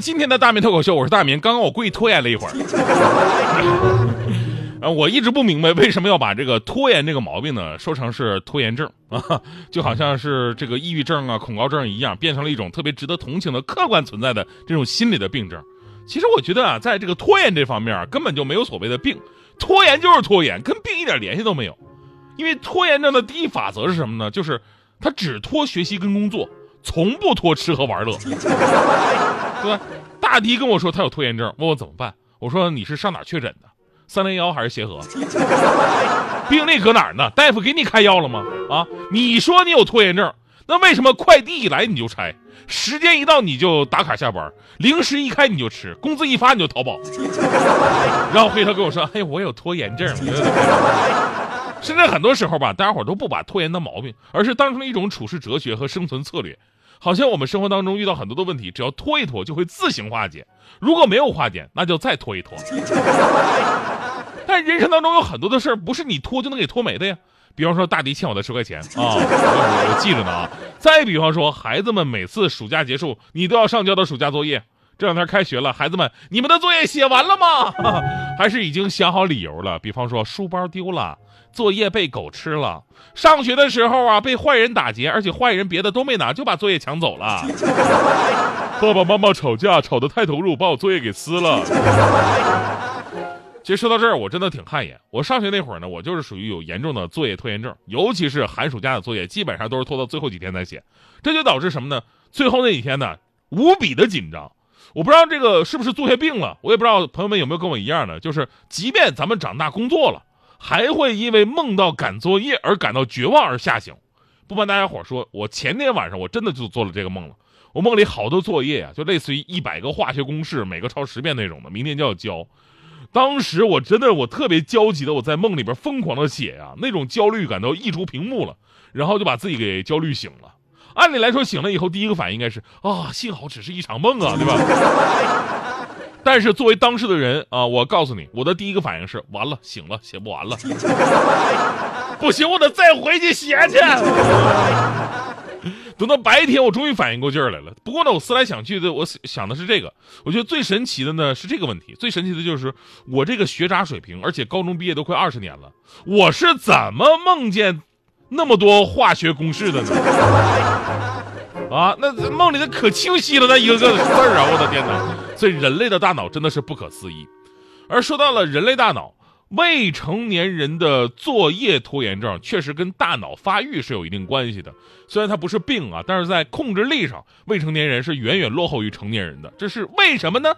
今天的大明脱口秀，我是大明。刚刚我故意拖延了一会儿，呃，我一直不明白为什么要把这个拖延这个毛病呢说成是拖延症 啊，就好像是这个抑郁症啊、恐高症一样，变成了一种特别值得同情的客观存在的这种心理的病症。其实我觉得啊，在这个拖延这方面啊，根本就没有所谓的病，拖延就是拖延，跟病一点联系都没有。因为拖延症的第一法则是什么呢？就是他只拖学习跟工作，从不拖吃喝玩乐。对吧？大迪跟我说他有拖延症，问我怎么办。我说你是上哪确诊的？三零幺还是协和？病例搁哪儿呢？大夫给你开药了吗？啊，你说你有拖延症，那为什么快递一来你就拆，时间一到你就打卡下班，零食一开你就吃，工资一发你就淘宝？然后回头跟我说，哎，我有拖延症。现在很多时候吧，大家伙都不把拖延当毛病，而是当成一种处事哲学和生存策略。好像我们生活当中遇到很多的问题，只要拖一拖就会自行化解，如果没有化解，那就再拖一拖。但人生当中有很多的事儿不是你拖就能给拖没的呀，比方说大迪欠我的十块钱啊，我我记着呢啊。再比方说孩子们每次暑假结束，你都要上交的暑假作业。这两天开学了，孩子们，你们的作业写完了吗？还是已经想好理由了？比方说书包丢了，作业被狗吃了，上学的时候啊被坏人打劫，而且坏人别的都没拿，就把作业抢走了。爸爸妈妈吵架吵得太投入，把我作业给撕了。其实说到这儿，我真的挺汗颜。我上学那会儿呢，我就是属于有严重的作业拖延症，尤其是寒暑假的作业，基本上都是拖到最后几天才写，这就导致什么呢？最后那几天呢，无比的紧张。我不知道这个是不是作业病了，我也不知道朋友们有没有跟我一样的，就是即便咱们长大工作了，还会因为梦到赶作业而感到绝望而吓醒。不瞒大家伙说，我前天晚上我真的就做了这个梦了。我梦里好多作业啊，就类似于一百个化学公式，每个抄十遍那种的，明天就要交。当时我真的我特别焦急的，我在梦里边疯狂的写呀，那种焦虑感都溢出屏幕了，然后就把自己给焦虑醒了。按理来说，醒了以后第一个反应应该是啊，幸好只是一场梦啊，对吧？但是作为当事的人啊，我告诉你，我的第一个反应是完了，醒了，写不完了，不行，我得再回去写去。等到白天，我终于反应过劲儿来了。不过呢，我思来想去的，我想的是这个。我觉得最神奇的呢是这个问题，最神奇的就是我这个学渣水平，而且高中毕业都快二十年了，我是怎么梦见？那么多化学公式的呢？啊，那梦里的可清晰了，那一个个字儿啊！我的天哪！所以人类的大脑真的是不可思议。而说到了人类大脑，未成年人的作业拖延症确实跟大脑发育是有一定关系的。虽然它不是病啊，但是在控制力上，未成年人是远远落后于成年人的。这是为什么呢？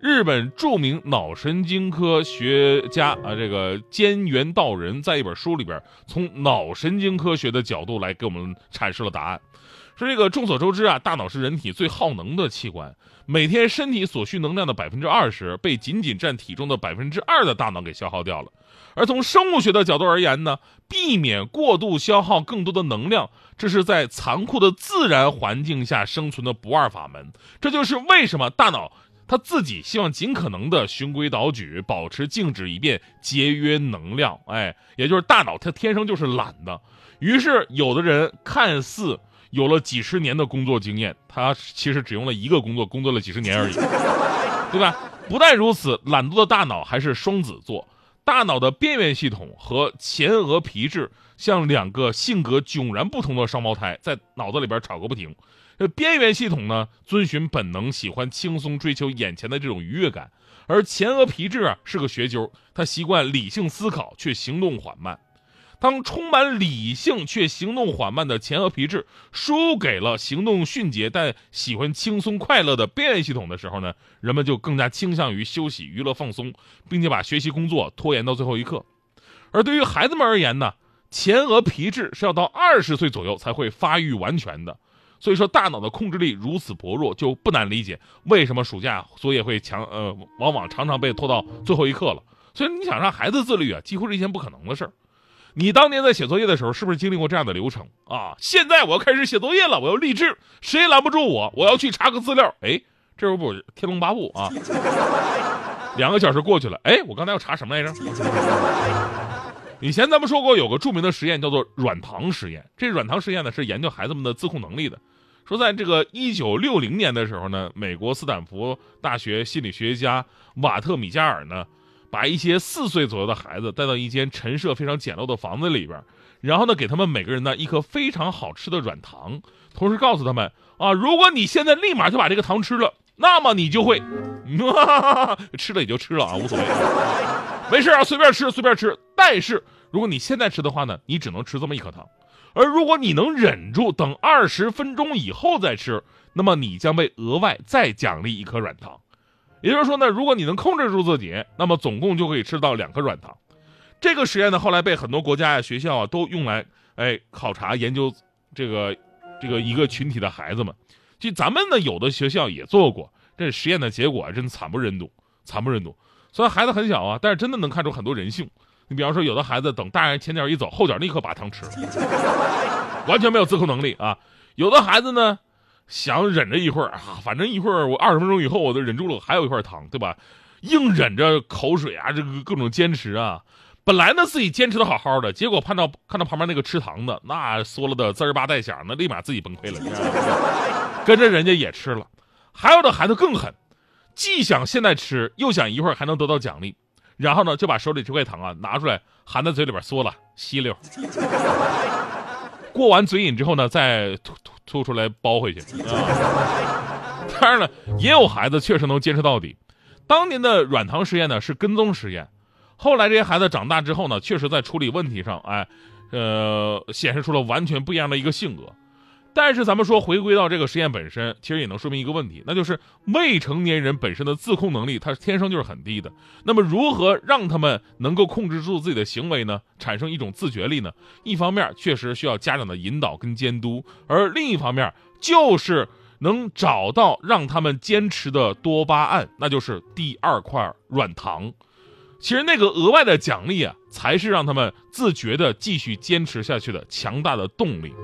日本著名脑神经科学家啊，这个兼原道人在一本书里边，从脑神经科学的角度来给我们阐释了答案。说这个众所周知啊，大脑是人体最耗能的器官，每天身体所需能量的百分之二十，被仅仅占体重的百分之二的大脑给消耗掉了。而从生物学的角度而言呢，避免过度消耗更多的能量，这是在残酷的自然环境下生存的不二法门。这就是为什么大脑。他自己希望尽可能的循规蹈矩，保持静止，以便节约能量。哎，也就是大脑他天生就是懒的。于是，有的人看似有了几十年的工作经验，他其实只用了一个工作，工作了几十年而已，对吧？不但如此，懒惰的大脑还是双子座，大脑的边缘系统和前额皮质像两个性格迥然不同的双胞胎，在脑子里边吵个不停。这边缘系统呢，遵循本能，喜欢轻松，追求眼前的这种愉悦感；而前额皮质啊是个学究，他习惯理性思考，却行动缓慢。当充满理性却行动缓慢的前额皮质输给了行动迅捷但喜欢轻松快乐的边缘系统的时候呢，人们就更加倾向于休息、娱乐、放松，并且把学习工作拖延到最后一刻。而对于孩子们而言呢，前额皮质是要到二十岁左右才会发育完全的，所以说大脑的控制力如此薄弱，就不难理解为什么暑假作业会强呃，往往常常被拖到最后一刻了。所以你想让孩子自律啊，几乎是一件不可能的事儿。你当年在写作业的时候，是不是经历过这样的流程啊？现在我要开始写作业了，我要励志，谁也拦不住我，我要去查个资料。哎，这不《天龙八部》啊？两个小时过去了，哎，我刚才要查什么来着？以前咱们说过，有个著名的实验叫做软糖实验。这软糖实验呢，是研究孩子们的自控能力的。说在这个一九六零年的时候呢，美国斯坦福大学心理学家瓦特米加尔呢。把一些四岁左右的孩子带到一间陈设非常简陋的房子里边，然后呢，给他们每个人呢一颗非常好吃的软糖，同时告诉他们啊，如果你现在立马就把这个糖吃了，那么你就会，嗯、哈哈吃了也就吃了啊，无所谓，没事啊，随便吃随便吃。但是如果你现在吃的话呢，你只能吃这么一颗糖，而如果你能忍住等二十分钟以后再吃，那么你将被额外再奖励一颗软糖。也就是说呢，如果你能控制住自己，那么总共就可以吃到两颗软糖。这个实验呢，后来被很多国家呀、学校啊都用来哎考察研究这个这个一个群体的孩子们。就咱们呢，有的学校也做过这实验的结果，真惨不忍睹，惨不忍睹。虽然孩子很小啊，但是真的能看出很多人性。你比方说，有的孩子等大人前脚一走，后脚立刻把糖吃了，完全没有自控能力啊。有的孩子呢。想忍着一会儿啊，反正一会儿我二十分钟以后我都忍住了，还有一块糖，对吧？硬忍着口水啊，这个各种坚持啊。本来呢自己坚持的好好的，结果看到看到旁边那个吃糖的，那嗦了的滋儿吧带响，那立马自己崩溃了，跟着人家也吃了。还有的孩子更狠，既想现在吃，又想一会儿还能得到奖励，然后呢就把手里这块糖啊拿出来含在嘴里边嗦了吸溜。过完嘴瘾之后呢，再吐吐吐出来包回去。啊。当然了，也有孩子确实能坚持到底。当年的软糖实验呢是跟踪实验，后来这些孩子长大之后呢，确实在处理问题上，哎，呃，显示出了完全不一样的一个性格。但是咱们说回归到这个实验本身，其实也能说明一个问题，那就是未成年人本身的自控能力，他天生就是很低的。那么如何让他们能够控制住自己的行为呢？产生一种自觉力呢？一方面确实需要家长的引导跟监督，而另一方面就是能找到让他们坚持的多巴胺，那就是第二块软糖。其实那个额外的奖励啊，才是让他们自觉的继续坚持下去的强大的动力。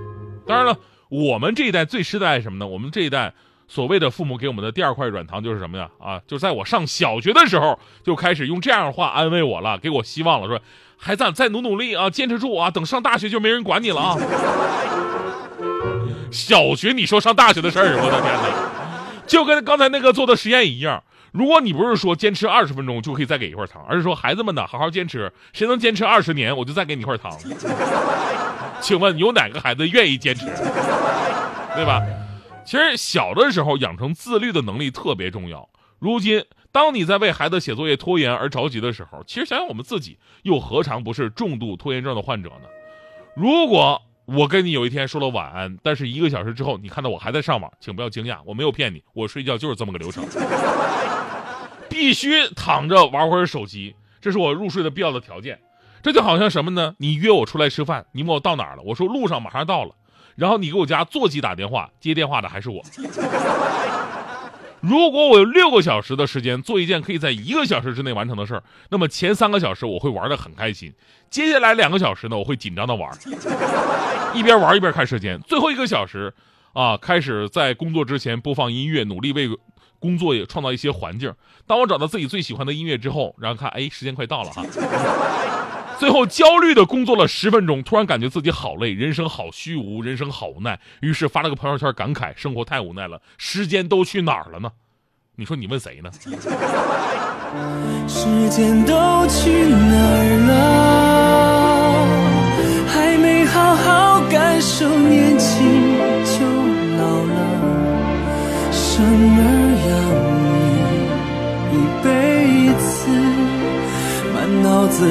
当然了。我们这一代最失败什么呢？我们这一代所谓的父母给我们的第二块软糖就是什么呀？啊，就在我上小学的时候就开始用这样的话安慰我了，给我希望了，说孩子再努努力啊，坚持住啊，等上大学就没人管你了啊。小学你说上大学的事儿，我的天哪，就跟刚才那个做的实验一样。如果你不是说坚持二十分钟就可以再给一块糖，而是说孩子们呢好好坚持，谁能坚持二十年，我就再给你一块糖。请问有哪个孩子愿意坚持，对吧？其实小的时候养成自律的能力特别重要。如今，当你在为孩子写作业拖延而着急的时候，其实想想我们自己，又何尝不是重度拖延症的患者呢？如果我跟你有一天说了晚安，但是一个小时之后你看到我还在上网，请不要惊讶，我没有骗你，我睡觉就是这么个流程。必须躺着玩会儿手机，这是我入睡的必要的条件。这就好像什么呢？你约我出来吃饭，你问我到哪儿了，我说路上马上到了。然后你给我家座机打电话，接电话的还是我。如果我有六个小时的时间做一件可以在一个小时之内完成的事儿，那么前三个小时我会玩的很开心，接下来两个小时呢，我会紧张的玩，一边玩一边看时间。最后一个小时，啊，开始在工作之前播放音乐，努力为。工作也创造一些环境。当我找到自己最喜欢的音乐之后，然后看，哎，时间快到了哈。最后焦虑的工作了十分钟，突然感觉自己好累，人生好虚无，人生好无奈。于是发了个朋友圈感慨：生活太无奈了，时间都去哪儿了呢？你说你问谁呢？时间都去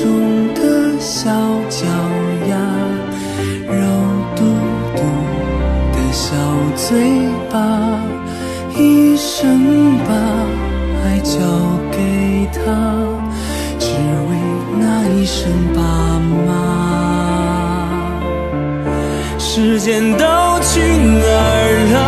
中的小脚丫，肉嘟嘟的小嘴巴，一生把爱交给他，只为那一声爸妈。时间都去哪儿了